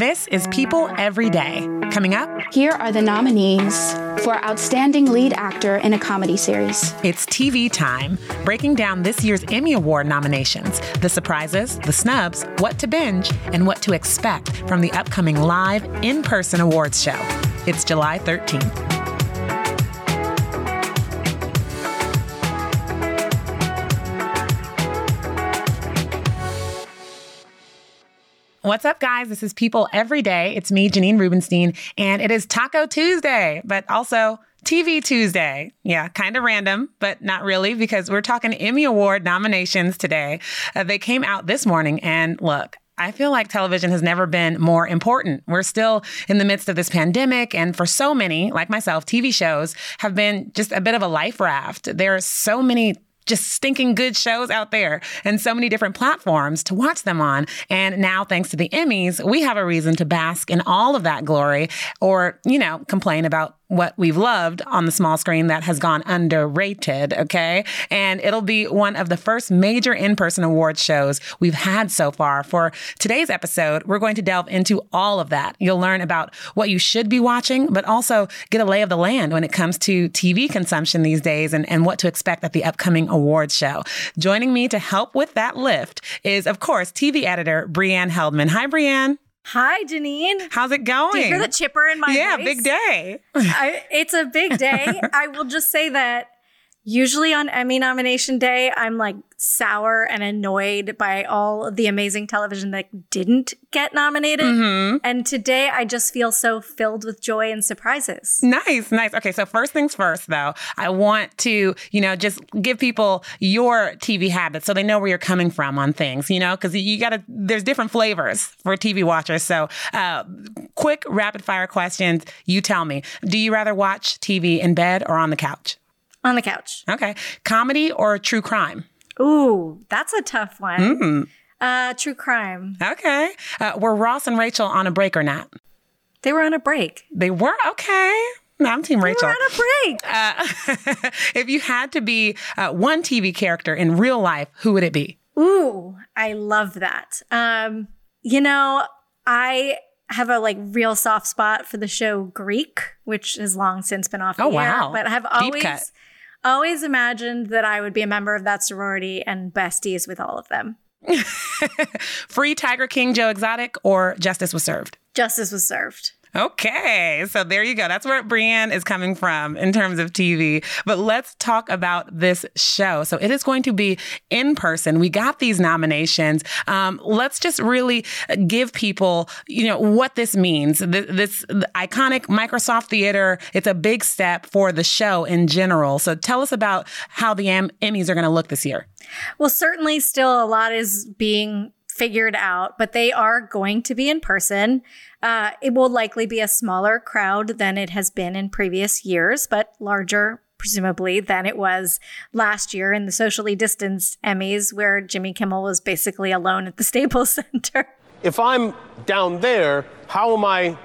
This is People Every Day. Coming up, Here are the nominees for Outstanding Lead Actor in a Comedy Series. it's TV time, breaking down this year's Emmy Award nominations, the surprises, the snubs, what to binge, and what to expect from the upcoming live in person awards show. It's July 13th. What's up, guys? This is People Every Day. It's me, Janine Rubenstein, and it is Taco Tuesday, but also TV Tuesday. Yeah, kind of random, but not really because we're talking Emmy Award nominations today. Uh, they came out this morning, and look, I feel like television has never been more important. We're still in the midst of this pandemic, and for so many, like myself, TV shows have been just a bit of a life raft. There are so many just stinking good shows out there and so many different platforms to watch them on. And now, thanks to the Emmys, we have a reason to bask in all of that glory or, you know, complain about what we've loved on the small screen that has gone underrated, okay? And it'll be one of the first major in person award shows we've had so far. For today's episode, we're going to delve into all of that. You'll learn about what you should be watching, but also get a lay of the land when it comes to TV consumption these days and, and what to expect at the upcoming awards show. Joining me to help with that lift is, of course, TV editor Brianne Heldman. Hi, Brianne. Hi, Janine. How's it going? Do you hear the chipper in my yeah, voice? big day. I, it's a big day. I will just say that usually on Emmy nomination day, I'm like sour and annoyed by all of the amazing television that didn't get nominated. Mm-hmm. And today I just feel so filled with joy and surprises. Nice, nice. Okay, so first things first, though, I want to, you know, just give people your TV habits so they know where you're coming from on things, you know, because you got to, there's different flavors for TV watchers. So, uh, quick rapid fire questions. You tell me, do you rather watch TV in bed or on the couch? On the couch. Okay. Comedy or true crime? Ooh, that's a tough one. Mm. Uh, true crime. Okay. Uh, were Ross and Rachel on a break or not? They were on a break. They were? Okay. No, I'm Team Rachel. were on a break. Uh, if you had to be uh, one TV character in real life, who would it be? Ooh, I love that. Um, you know, I have a like real soft spot for the show Greek, which has long since been off the Oh, air. But I've Deep always cut. Always imagined that I would be a member of that sorority and besties with all of them. Free Tiger King Joe Exotic or Justice Was Served? Justice was served. Okay, so there you go. That's where Brianne is coming from in terms of TV. But let's talk about this show. So it is going to be in person. We got these nominations. Um, let's just really give people, you know, what this means. This, this iconic Microsoft Theater. It's a big step for the show in general. So tell us about how the Emmys are going to look this year. Well, certainly still a lot is being figured out, but they are going to be in person. Uh, it will likely be a smaller crowd than it has been in previous years, but larger, presumably, than it was last year in the socially distanced Emmys, where Jimmy Kimmel was basically alone at the Staples Center. If I'm down there, how am I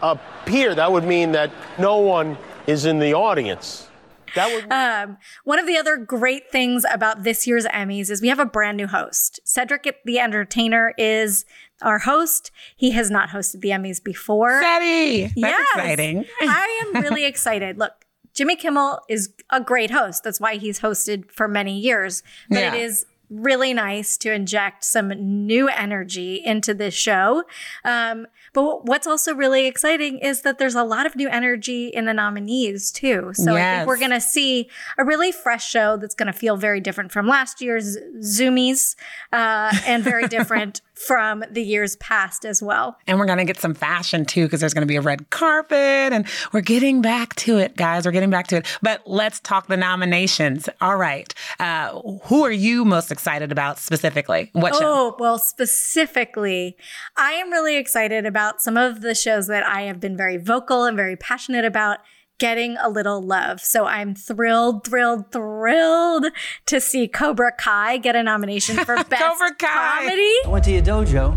up here? That would mean that no one is in the audience. That would. Um, one of the other great things about this year's Emmys is we have a brand new host. Cedric the Entertainer is our host. He has not hosted the Emmys before. Betty, that's Yes. exciting. I am really excited. Look, Jimmy Kimmel is a great host. That's why he's hosted for many years. But Yeah. it is really nice to inject some new energy into this show. Um, but what's also really exciting is that there's a lot of new energy in the nominees too. So I think we're going to see a really fresh show that's going to feel very different from last year's Zoomies uh, and very different from the years past as well. And we're going to get some fashion too, because there's going to be a red carpet and we're getting back to it, guys. We're getting back to it. But let's talk the nominations. All right. Uh, who are you most excited about specifically? What show? Oh, well, specifically, I am really excited about some of the shows that I have been very vocal and very passionate about getting a little love. So I'm thrilled, thrilled, thrilled to see Cobra Kai get a nomination for Best Cobra Kai. Comedy. I went to your dojo.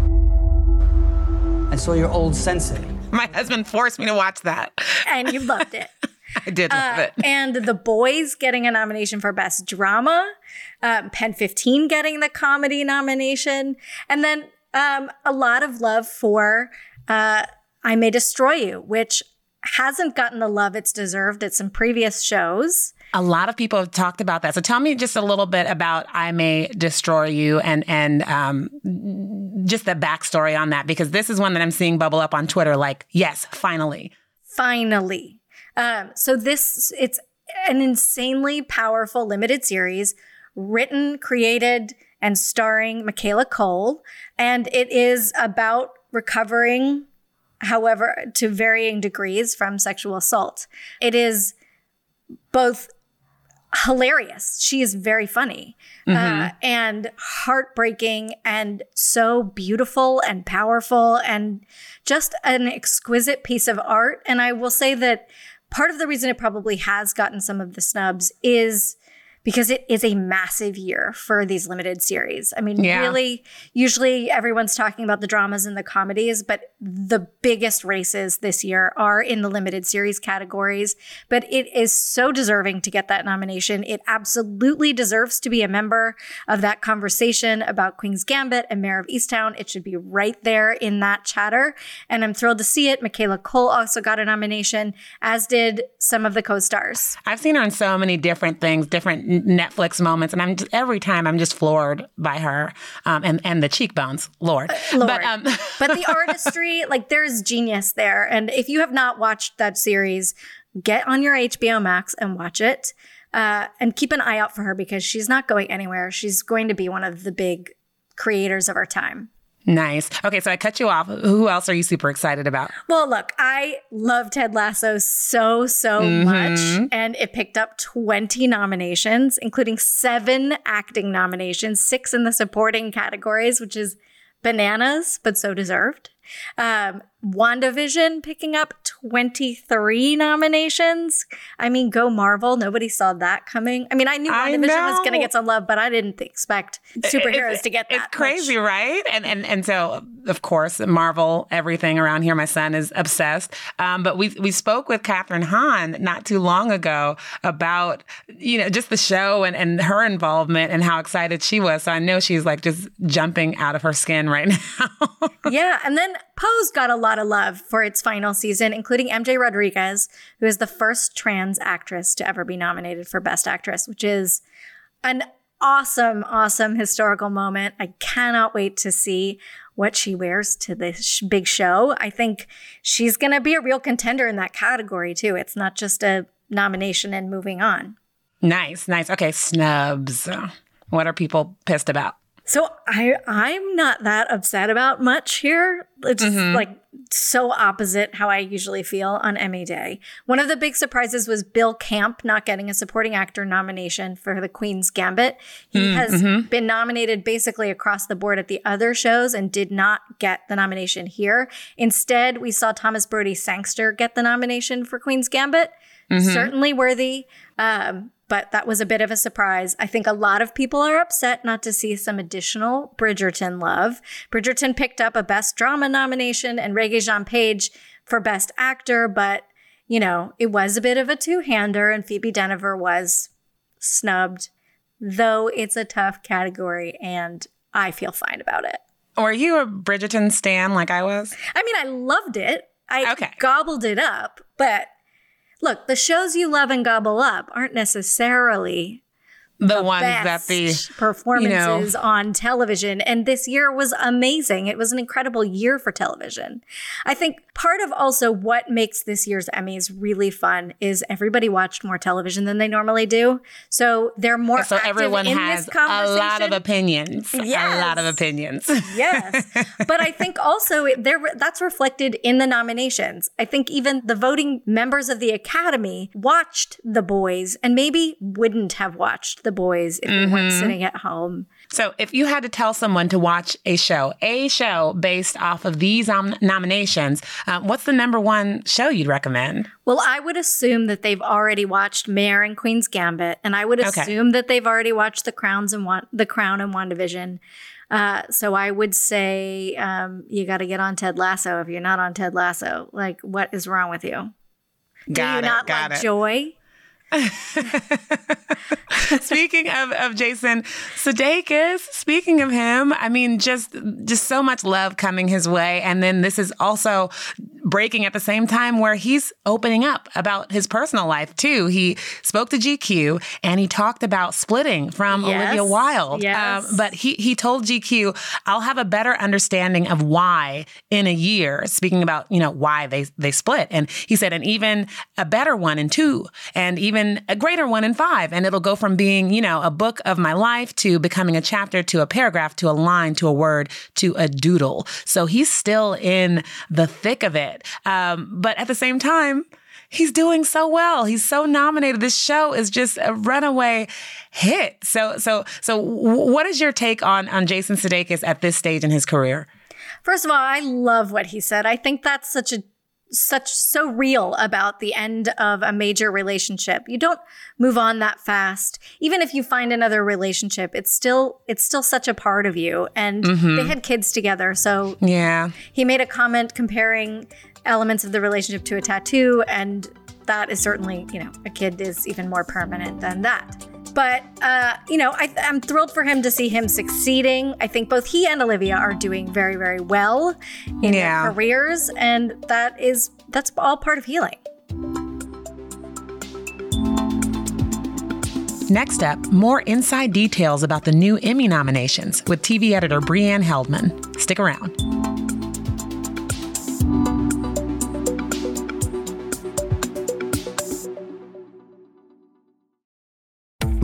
I saw your old sensei. My husband forced me to watch that. And you loved it. I did love Uh, it. and The Boys getting a nomination for Best Drama, um, Pen 15 getting the comedy nomination, and then um, a lot of love for uh, I May Destroy You, which hasn't gotten the love it's deserved at some previous shows. A lot of people have talked about that. So tell me just a little bit about I May Destroy You and and um, just the backstory on that, because this is one that I'm seeing bubble up on Twitter. Like, yes, finally. finally. Um, so this it's an insanely powerful limited series, written, created, and starring Michaela Coel, and it is about recovering, however, to varying degrees from sexual assault. It is both hilarious. She is very funny uh, and heartbreaking and so beautiful and powerful and just an exquisite piece of art. And I will say that part of the reason it probably has gotten some of the snubs is because it is a massive year for these limited series. I mean, Yeah. really, usually everyone's talking about the dramas and the comedies, but the biggest races this year are in the limited series categories. But it is so deserving to get that nomination. It absolutely deserves to be a member of that conversation about Queen's Gambit and Mare of Easttown. It should be right there in that chatter. And I'm thrilled to see it. Michaela Coel also got a nomination, as did some of the co stars. I've seen her in so many different things, different Netflix moments, and I'm just every time I'm just floored by her um, and and the cheekbones, Lord. Lord. But um, but the artistry, like there's genius there. And if you have not watched that series, get on your HBO Max and watch it. Uh, and keep an eye out for her because she's not going anywhere. She's going to be one of the big creators of our time. Nice. Okay, so I cut you off. Who else are you super excited about? Well, look, I love Ted Lasso so, so mm-hmm. much. And it picked up 20 nominations, including seven acting nominations, six in the supporting categories, which is bananas, but so deserved. Um, WandaVision picking up 23 nominations. I mean, go Marvel. Nobody saw that coming. I mean, I knew I WandaVision was going to get some love, but I didn't expect superheroes It's- to get that. It's crazy, much. right? And and and so of course, Marvel, everything around here. My son is obsessed. Um, but we we spoke with Kathryn Hahn not too long ago about you know just the show and and her involvement and how excited she was. So I know she's like just jumping out of her skin right now. yeah, and then Pose got a lot of love for its final season, including MJ Rodriguez, who is the first trans actress to ever be nominated for Best Actress, which is an awesome, awesome historical moment. I cannot wait to see what she wears to this big show. I think she's going to be a real contender in that category, too. It's not just a nomination and moving on. nice, nice. Okay, snubs. What are people pissed about? So I I'm not that upset about much here. It's just like so opposite how I usually feel on Emmy Day. One of the big surprises was Bill Camp not getting a supporting actor nomination for The Queen's Gambit. He hmm, has mm-hmm. been nominated basically across the board at the other shows and did not get the nomination here. Instead, we saw Thomas Brodie-Sangster get the nomination for Queen's Gambit. Certainly worthy. Um, but that was a bit of a surprise. I think a lot of people are upset not to see some additional Bridgerton love. Bridgerton picked up a Best Drama nomination and Regé-Jean Page for Best Actor, but you know, it was a bit of a two-hander and Phoebe Dynevor was snubbed, though it's a tough category and I feel fine about it. Are you a Bridgerton stan like I was? I mean, I loved it. I Okay. gobbled it up, but look, the shows you love and gobble up aren't necessarily the, ones that the performances you know, on television. And this year was amazing. It was an incredible year for television. I think part of also what makes this year's Emmys really fun is everybody watched more television than they normally do. So they're more so everyone has a lot of opinions. Yes. A lot of opinions. yes. But I think also there that's reflected in the nominations. I think even the voting members of the Academy watched The Boys and maybe wouldn't have watched The Boys if mm-hmm. they weren't sitting at home. So, if you had to tell someone to watch a show, a show based off of these um, nominations, um, what's the number one show you'd recommend? Well, I would assume that they've already watched Mare and Queen's Gambit, and I would assume okay. that they've already watched The Crowns and Wa- The Crown and WandaVision. Uh, so I would say um, you got to get on Ted Lasso if you're not on Ted Lasso. Like, what is wrong with you? Got Do you it, not like it. joy? speaking of, of Jason Sudeikis, speaking of him, I mean, just just so much love coming his way, and then this is also breaking at the same time where he's opening up about his personal life too. He spoke to GQ and he talked about splitting from yes. Olivia Wilde. Yes. Um, but he he told GQ, "I'll have a better understanding of why in a year." Speaking about you know why they they split, and he said, and even a better one in two, and even even a greater one in five. And it'll go from being, you know, a book of my life to becoming a chapter to a paragraph to a line to a word to a doodle. So he's still in the thick of it. Um, but at the same time, he's doing so well. He's so nominated. This show is just a runaway hit. So, so, so, what is your take on on Jason Sudeikis at this stage in his career? First of all, I love what he said. I think that's such a such so real about the end of a major relationship. You don't move on that fast. Even if you find another relationship, it's still it's still such a part of you. And mm-hmm. they had kids together, so yeah. He made a comment comparing elements of the relationship to a tattoo and that is certainly, you know, a kid is even more permanent than that. But, uh, you know, I, am thrilled for him to see him succeeding. I think both he and Olivia are doing very, very well in yeah. their careers. And that is, that's all part of healing. Next up, more inside details about the new Emmy nominations with TV editor Brianne Heldman. Stick around.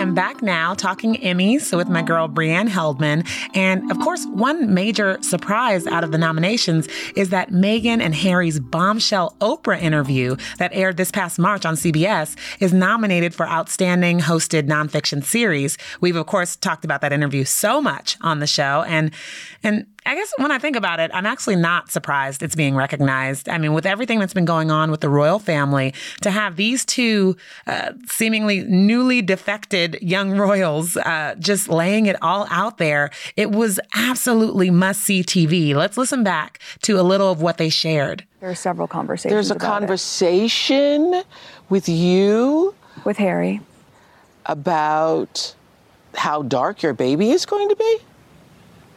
Am back now talking Emmys with my girl Brianne Heldman. And of course, one major surprise out of the nominations is that Meghan and Harry's bombshell Oprah interview that aired this past March on CBS is nominated for Outstanding Hosted Nonfiction Series. We've of course talked about that interview so much on the show. And and I guess when I think about it, I'm actually not surprised it's being recognized. I mean, with everything that's been going on with the royal family, to have these two uh, seemingly newly defected young royals uh, just laying it all out there, it was absolutely must see TV. Let's listen back to a little of what they shared. There are several conversations. There's a conversation it. with you, with Harry, about how dark your baby is going to be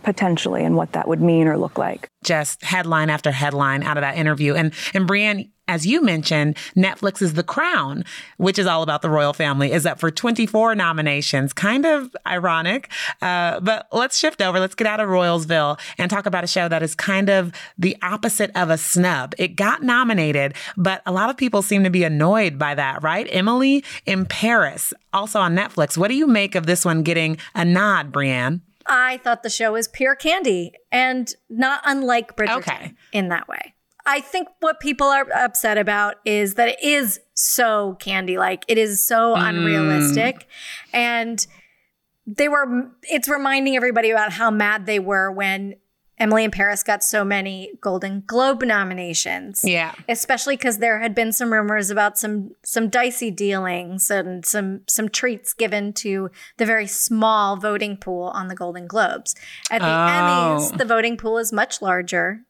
potentially and what that would mean or look like. Just headline after headline out of that interview. And and Brianne, as you mentioned, Netflix's The Crown, which is all about the royal family, is up for 24 nominations. Kind of ironic. Uh, but let's shift over. Let's get out of Royalsville and talk about a show that is kind of the opposite of a snub. It got nominated, but a lot of people seem to be annoyed by that, right? Emily in Paris, also on Netflix. What do you make of this one getting a nod, Brianne? I thought the show was pure candy and not unlike Bridgerton okay. in that way. I think what people are upset about is that it is so candy like. It is so mm. unrealistic. And they were, it's reminding everybody about how mad they were when Emily in Paris got so many Golden Globe nominations. Yeah. Especially because there had been some rumors about some some dicey dealings and some some treats given to the very small voting pool on the Golden Globes. At the Oh. Emmys, the voting pool is much larger,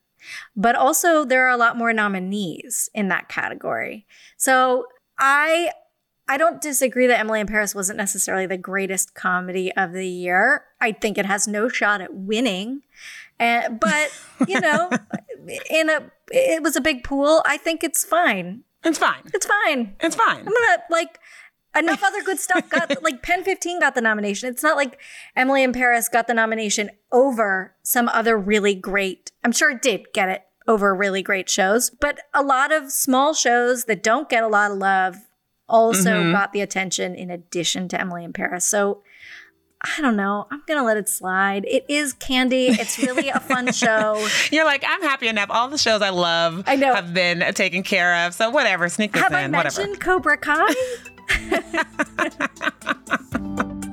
but also there are a lot more nominees in that category. So I I don't disagree that Emily in Paris wasn't necessarily the greatest comedy of the year. I think it has no shot at winning. And, but, you know, in a it was a big pool. I think it's fine. It's fine. It's fine. It's fine. I'm gonna like enough other good stuff got like Pen 15 got the nomination. It's not like Emily in Paris got the nomination over some other really great. I'm sure it did get it over really great shows, but a lot of small shows that don't get a lot of love also Mhm. got the attention in addition to Emily in Paris. So I don't know. I'm gonna let it slide. It is candy. It's really a fun show. You're like, I'm happy enough. All the shows I love I know. have been taken care of. So whatever, sneak this Have in, I whatever. mentioned Cobra Kai?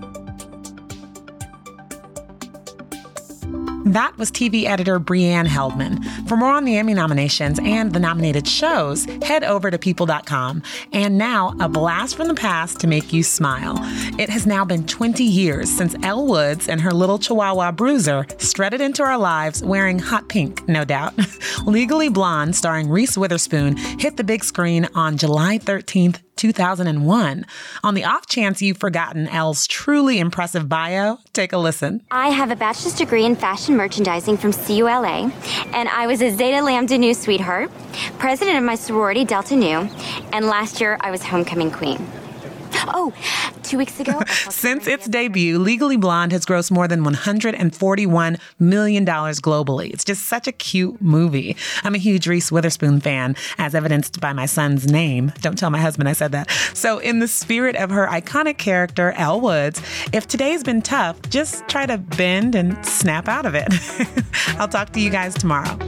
That was TV editor Brianne Heldman. For more on the Emmy nominations and the nominated shows, head over to people.com. And now, a blast from the past to make you smile. It has now been 20 years since Elle Woods and her little Chihuahua Bruiser strutted into our lives wearing hot pink, no doubt. Legally Blonde, starring Reese Witherspoon, hit the big screen on July 13th, 2001. On the off chance you've forgotten Elle's truly impressive bio, take a listen. I have a bachelor's degree in fashion merchandising from CULA, and I was a Zeta Lambda Nu sweetheart, president of my sorority Delta Nu, and last year I was homecoming queen. Oh, two weeks ago. Since its debut, Legally Blonde has grossed more than $141 million globally. It's just such a cute movie. I'm a huge Reese Witherspoon fan, as evidenced by my son's name. Don't tell my husband I said that. So, in the spirit of her iconic character, Elle Woods, if today's been tough, just try to bend and snap out of it. I'll talk to you guys tomorrow.